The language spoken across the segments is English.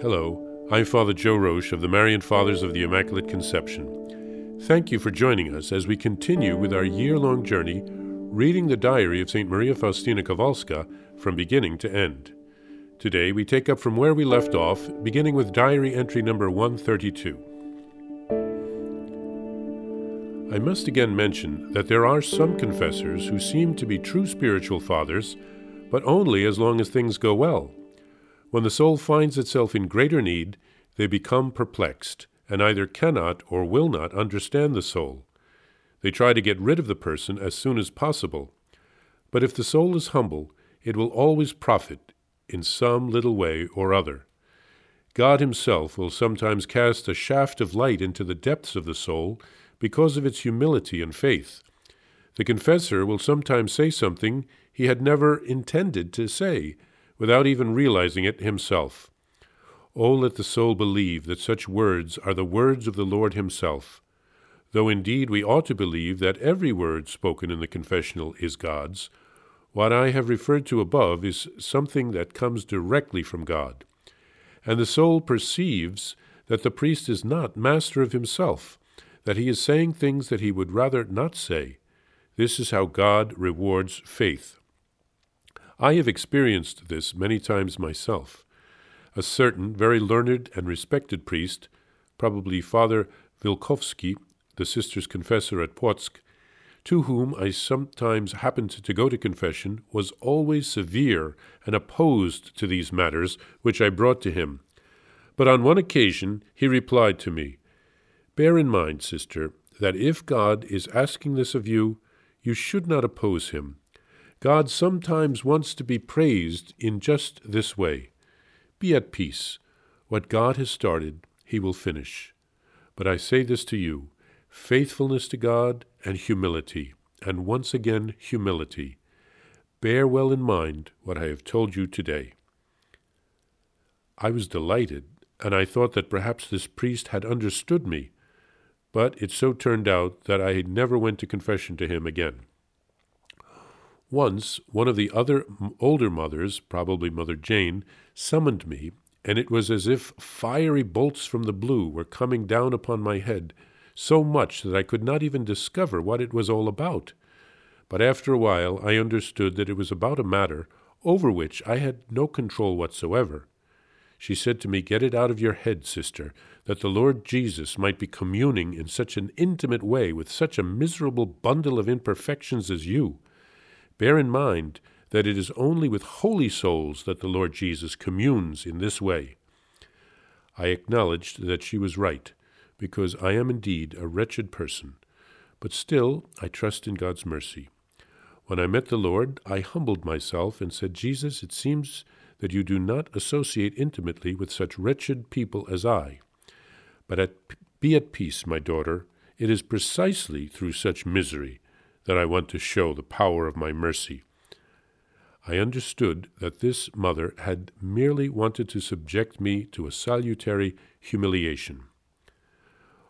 Hello, I'm Father Joe Roesch of the Marian Fathers of the Immaculate Conception. Thank you for joining us as we continue with our year long journey reading the diary of St. Maria Faustina Kowalska from beginning to end. Today we take up from where we left off, beginning with diary entry number 132. I must again mention that there are some confessors who seem to be true spiritual fathers, but only as long as things go well. When the soul finds itself in greater need, they become perplexed, and either cannot or will not understand the soul. They try to get rid of the person as soon as possible. But if the soul is humble, it will always profit in some little way or other. God Himself will sometimes cast a shaft of light into the depths of the soul because of its humility and faith. The confessor will sometimes say something he had never intended to say, without even realizing it himself. Oh, let the soul believe that such words are the words of the Lord Himself. Though indeed we ought to believe that every word spoken in the confessional is God's, what I have referred to above is something that comes directly from God. And the soul perceives that the priest is not master of himself, that he is saying things that he would rather not say. This is how God rewards faith. I have experienced this many times myself. A certain very learned and respected priest, probably Father Vilkovsky, the sister's confessor at Płock, to whom I sometimes happened to go to confession, was always severe and opposed to these matters which I brought to him. But on one occasion he replied to me, Bear in mind, sister, that if God is asking this of you, you should not oppose him, God sometimes wants to be praised in just this way. Be at peace. What God has started, he will finish. But I say this to you faithfulness to God and humility, and once again humility. Bear well in mind what I have told you today. I was delighted, and I thought that perhaps this priest had understood me, but it so turned out that I never went to confession to him again. Once, one of the other older mothers, probably Mother Jane, summoned me, and it was as if fiery bolts from the blue were coming down upon my head, so much that I could not even discover what it was all about. But after a while I understood that it was about a matter over which I had no control whatsoever. She said to me, Get it out of your head, sister, that the Lord Jesus might be communing in such an intimate way with such a miserable bundle of imperfections as you Bear in mind that it is only with holy souls that the Lord Jesus communes in this way. I acknowledged that she was right, because I am indeed a wretched person, but still I trust in God's mercy. When I met the Lord, I humbled myself and said, Jesus, it seems that you do not associate intimately with such wretched people as I. But at, be at peace, my daughter. It is precisely through such misery that I want to show the power of my mercy. I understood that this mother had merely wanted to subject me to a salutary humiliation.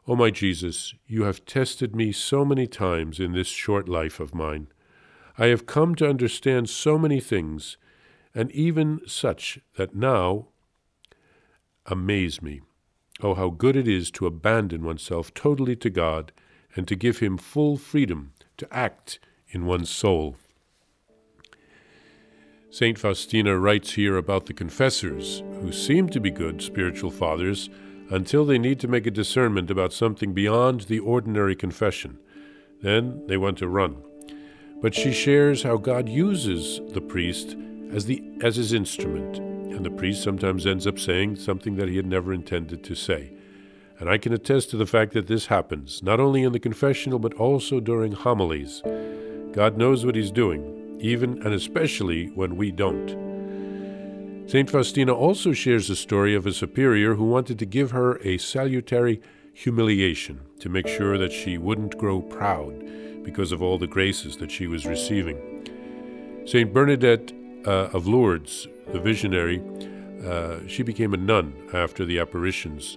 O oh, my Jesus, you have tested me so many times in this short life of mine. I have come to understand so many things, and even such that now amaze me. Oh, how good it is to abandon oneself totally to God and to give Him full freedom to act in one's soul. St. Faustina writes here about the confessors, who seem to be good spiritual fathers until they need to make a discernment about something beyond the ordinary confession. Then they want to run. But she shares how God uses the priest as, the, as his instrument, and the priest sometimes ends up saying something that he had never intended to say. And I can attest to the fact that this happens, not only in the confessional, but also during homilies. God knows what He's doing, even and especially when we don't. St. Faustina also shares a story of a superior who wanted to give her a salutary humiliation to make sure that she wouldn't grow proud because of all the graces that she was receiving. St. Bernadette uh, of Lourdes, the visionary, uh, she became a nun after the apparitions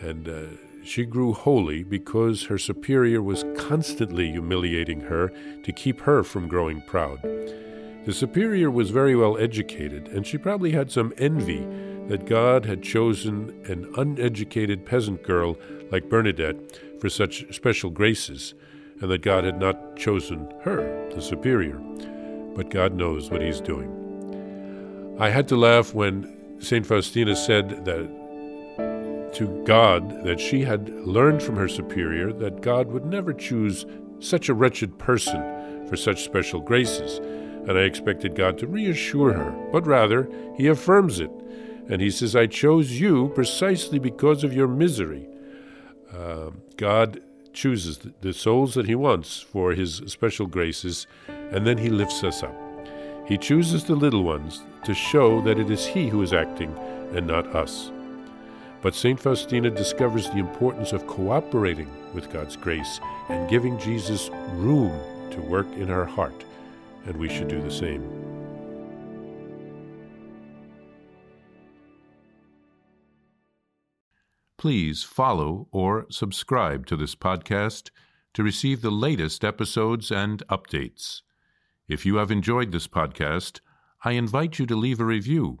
and uh, she grew holy because her superior was constantly humiliating her to keep her from growing proud. The superior was very well educated, and she probably had some envy that God had chosen an uneducated peasant girl like Bernadette for such special graces, and that God had not chosen her, the superior. But God knows what He's doing. I had to laugh when St. Faustina said that to God that she had learned from her superior that God would never choose such a wretched person for such special graces, and I expected God to reassure her, but rather he affirms it, and he says, I chose you precisely because of your misery. Uh, God chooses the souls that he wants for his special graces, and then he lifts us up. He chooses the little ones to show that it is he who is acting and not us. But St. Faustina discovers the importance of cooperating with God's grace and giving Jesus room to work in our heart, and we should do the same. Please follow or subscribe to this podcast to receive the latest episodes and updates. If you have enjoyed this podcast, I invite you to leave a review.